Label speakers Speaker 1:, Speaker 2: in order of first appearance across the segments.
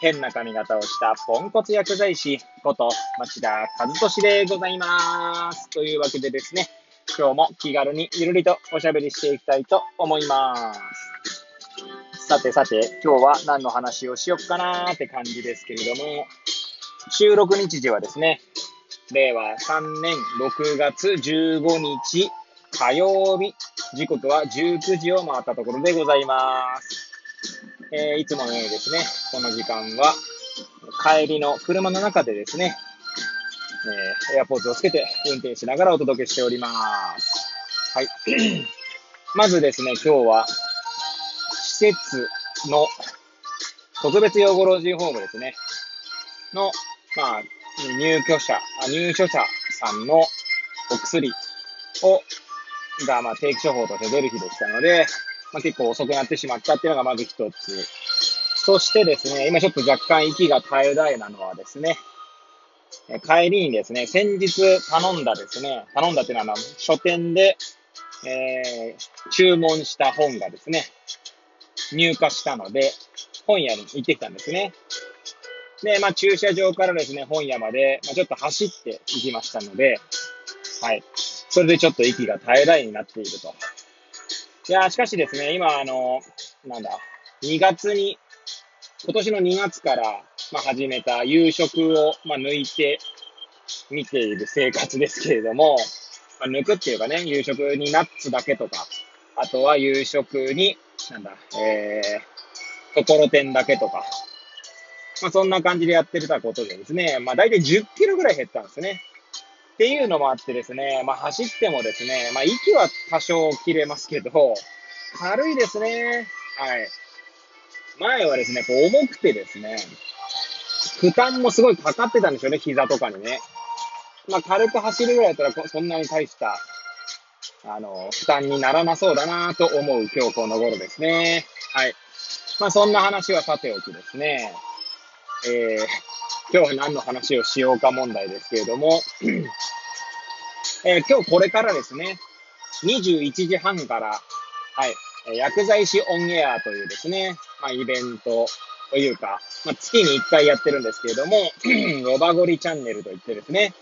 Speaker 1: 変な髪型をしたポンコツ薬剤師こと町田和俊でございます。というわけでですね、今日も気軽にゆるりとおしゃべりしていきたいと思います。さてさて、今日は何の話をしよっかなーって感じですけれども、収録日時はですね、令和3年6月15日火曜日、時刻は19時を回ったところでございます。えー、いつものようにですね、この時間は、帰りの車の中でですね、えー、エアポーズをつけて運転しながらお届けしております。はい。まずですね、今日は、施設の特別養護老人ホームですね、の、まあ、入居者、入所者さんのお薬を、が、まあ、定期処方として出る日でしたので、まあ、結構遅くなってしまったっていうのがまず一つ。そしてですね、今ちょっと若干息が絶え絶えなのはですね、帰りにですね、先日頼んだですね、頼んだっていうのは書店で、えー、注文した本がですね、入荷したので、本屋に行ってきたんですね。で、まあ駐車場からですね、本屋まで、まあ、ちょっと走って行きましたので、はい。それでちょっと息が絶え絶えになっていると。いや、しかしですね、今、あの、なんだ、2月に、今年の2月から、まあ、始めた夕食を、まあ、抜いて見ている生活ですけれども、まあ、抜くっていうかね、夕食にナッツだけとか、あとは夕食に、なんだ、えー、ところてんだけとか、まあ、そんな感じでやってたことでですね、まあ、大体10キロぐらい減ったんですね。っていうのもあってですね、まあ走ってもですね、まあ息は多少切れますけど、軽いですね。はい。前はですね、こう重くてですね、負担もすごいかかってたんでしょうね、膝とかにね。まあ軽く走るぐらいだったらそんなに大した、あの、負担にならなそうだなと思う今日この頃ですね。はい。まあそんな話はさておきですね。えー、今日は何の話をしようか問題ですけれども、えー、今日これからですね、21時半から、はい、薬剤師オンエアというですね、まあ、イベントというか、まあ、月に1回やってるんですけれども、ロバゴリチャンネルといってですね、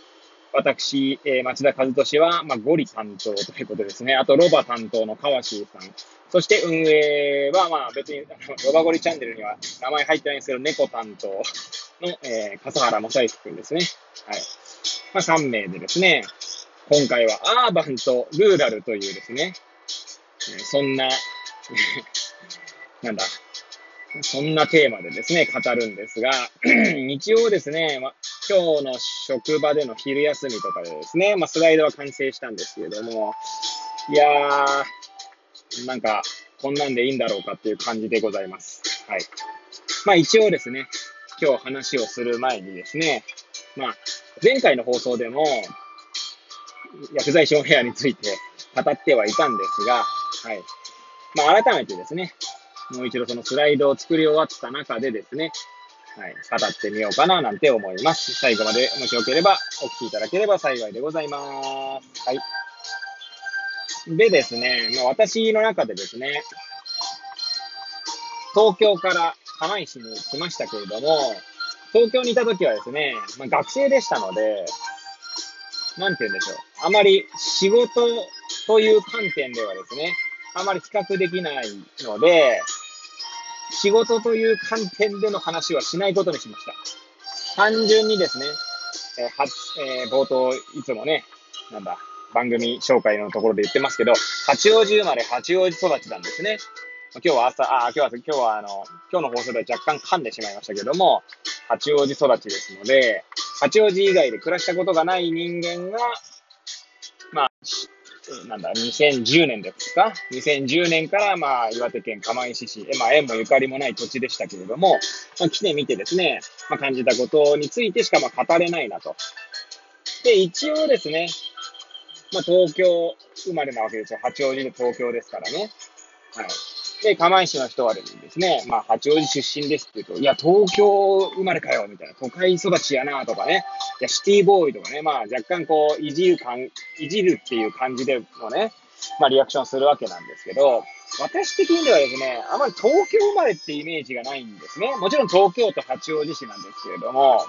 Speaker 1: 私、えー、町田和俊は、まあ、ゴリ担当ということですね。あと、ロバ担当の川椎さん。そして、運営は、まあ、別に、ロバゴリチャンネルには名前入ってないんですけど、猫担当の、えー、笠原正幸くんですね。はい。まあ、3名でですね、今回はアーバンとルーラルというですね、そんな なんだ、そんなテーマでですね、語るんですが、日曜ですね、ま、今日の職場での昼休みとかでですね、ま、スライドは完成したんですけれども、いやー、なんか、こんなんでいいんだろうかっていう感じでございます。はい。まあ一応ですね、今日話をする前にですね、まあ、前回の放送でも、薬剤師オンヘアについて語ってはいたんですが、はい。まあ、改めてですね、もう一度そのスライドを作り終わった中でですね、はい、語ってみようかななんて思います。最後までもしよければお聞きいただければ幸いでございます。はい。でですね、まあ、私の中でですね、東京から釜石に来ましたけれども、東京にいた時はですね、まあ、学生でしたので、なんて言うんでしょう。あまり仕事という観点ではですね、あまり比較できないので、仕事という観点での話はしないことにしました。単純にですね、えー、はえー、冒頭いつもね、なんだ、番組紹介のところで言ってますけど、八王子生まれ八王子育ちなんですね。今日は朝、あ、今日は、今日はあの、今日の放送では若干噛んでしまいましたけども、八王子育ちですので、八王子以外で暮らしたことがない人間が、まあ、なんだ、2010年ですか ?2010 年から、まあ、岩手県釜石市、まあ、縁もゆかりもない土地でしたけれども、まあ、来てみてですね、まあ、感じたことについてしか、まあ、語れないなと。で、一応ですね、まあ、東京生まれなわけですよ。八王子の東京ですからね。はい。で、釜石の人はですね、まあ、八王子出身ですって言うと、いや、東京生まれかよ、みたいな、都会育ちやな、とかね、いや、シティボーイとかね、まあ、若干こう、いじる感、いじるっていう感じでのね、まあ、リアクションするわけなんですけど、私的にはですね、あまり東京生まれってイメージがないんですね。もちろん東京都八王子市なんですけれども、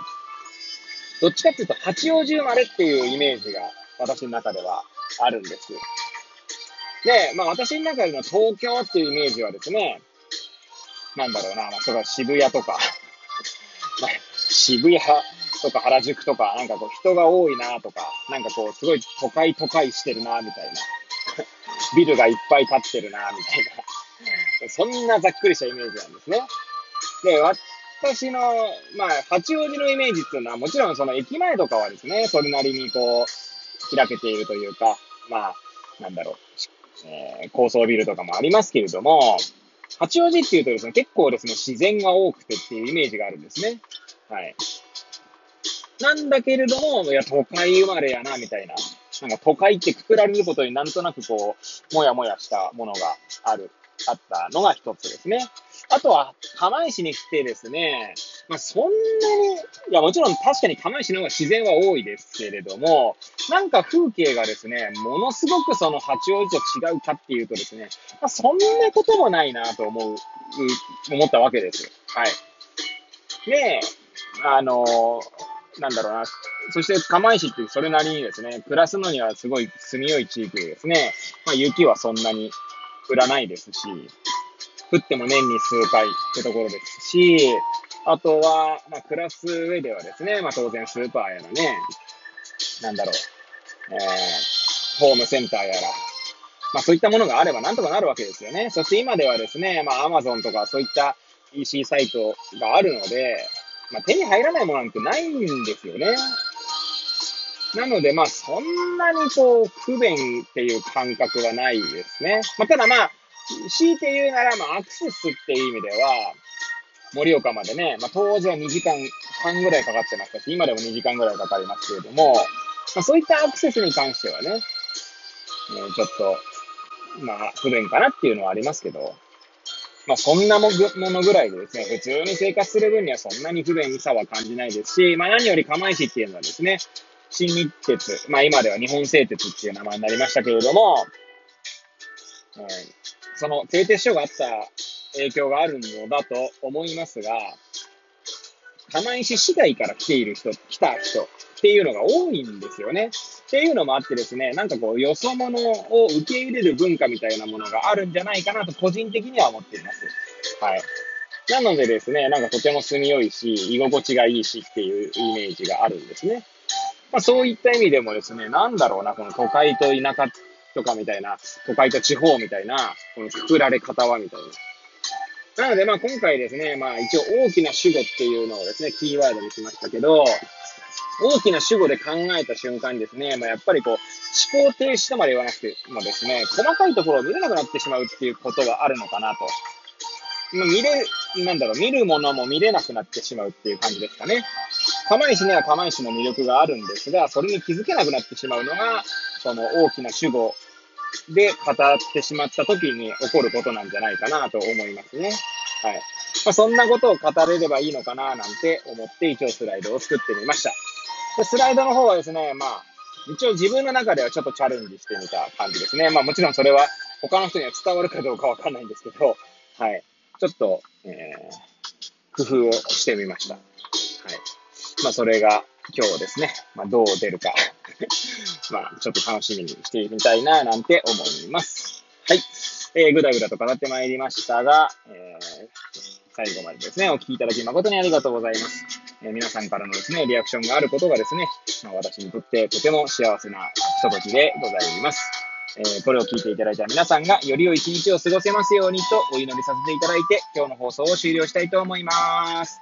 Speaker 1: どっちかっていうと八王子生まれっていうイメージが私の中ではあるんです。で、まあ私の中での東京っていうイメージはですね、なんだろうな、まあ、それは渋谷とか まあ、渋谷とか原宿とか、なんかこう人が多いなとか、なんかこうすごい都会都会してるなみたいな。ビルがいっぱい建ってるなみたいな。そんなざっくりしたイメージなんですね。で、私の、まあ、八王子のイメージっていうのは、もちろんその駅前とかはですね、それなりにこう、開けているというか、まあ、なんだろう、えー、高層ビルとかもありますけれども、八王子っていうとですね、結構ですね、自然が多くてっていうイメージがあるんですね。はい。なんだけれども、いや、都会生まれやな、みたいな。なんか都会ってくくられることになんとなくこう、もやもやしたものがある、あったのが一つですね。あとは、釜石に来てですね、まあ、そんなに、いや、もちろん確かに釜石の方が自然は多いですけれども、なんか風景がですね、ものすごくその八王子と違うかっていうとですね、まあ、そんなこともないなと思う、思ったわけです。はい。で、あのなんだろうな、そして釜石ってそれなりにですね、暮らすのにはすごい住みよい地域でですね、まあ、雪はそんなに降らないですし、降っても年に数回ってところですし、あとは、まあ、暮らす上ではですね、まあ、当然スーパーやらね、なんだろう、えー、ホームセンターやら、まあ、そういったものがあればなんとかなるわけですよね。そして今ではですね、まあ、アマゾンとかそういった EC サイトがあるので、まあ、手に入らないものなんてないんですよね。なので、まあ、そんなにこう、不便っていう感覚はないですね。まあ、ただまあ、強いて言うなら、まあ、アクセスっていう意味では、盛岡までね、まあ、当時は2時間半ぐらいかかってましたし、今でも2時間ぐらいかかりますけれども、まあ、そういったアクセスに関してはね、えー、ちょっと、まあ、不便かなっていうのはありますけど、まあ、そんなものぐらいでですね、普通に生活する分にはそんなに不便さは感じないですし、まあ、何より釜石っていうのはですね、新日鉄、まあ、今では日本製鉄っていう名前になりましたけれども、えー、その製鉄所があった影響があるのだと思いますが、釜石市外から来ている人、来た人っていうのが多いんですよね。っていうのもあってですね、なんかこう、よそ者を受け入れる文化みたいなものがあるんじゃないかなと個人的には思っています。はい。なのでですね、なんかとても住みよいし、居心地がいいしっていうイメージがあるんですね。まあそういった意味でもですね、なんだろうな、この都会と田舎とかみたいな、都会と地方みたいな、このくくられ方はみたいな。なので、まあ今回ですね、まあ一応大きな主語っていうのをですね、キーワードにしましたけど、大きな主語で考えた瞬間にですね、まあやっぱりこう、思考停止とまで言わなくてもですね、細かいところを見れなくなってしまうっていうことがあるのかなと。まあ、見れ、なんだろう、見るものも見れなくなってしまうっていう感じですかね。釜石には釜石の魅力があるんですが、それに気づけなくなってしまうのが、その大きな主語で語ってしまった時に起こることなんじゃないかなと思いますね。はい。まあ、そんなことを語れればいいのかななんて思って一応スライドを作ってみました。でスライドの方はですね、まあ、一応自分の中ではちょっとチャレンジしてみた感じですね。まあもちろんそれは他の人には伝わるかどうかわかんないんですけど、はい。ちょっと、えー、工夫をしてみました。はい。まあそれが今日ですね、まあどう出るか まあちょっと楽しみにしてみたいななんて思います。はい。えー、ぐだぐだと語ってまいりましたが、えー、最後までですね、お聞きいただき誠にありがとうございます。えー、皆さんからのですね、リアクションがあることがですね、まあ、私にとってとても幸せなひとときでございます。えー、これを聞いていただいた皆さんがより良い一日を過ごせますようにとお祈りさせていただいて、今日の放送を終了したいと思います。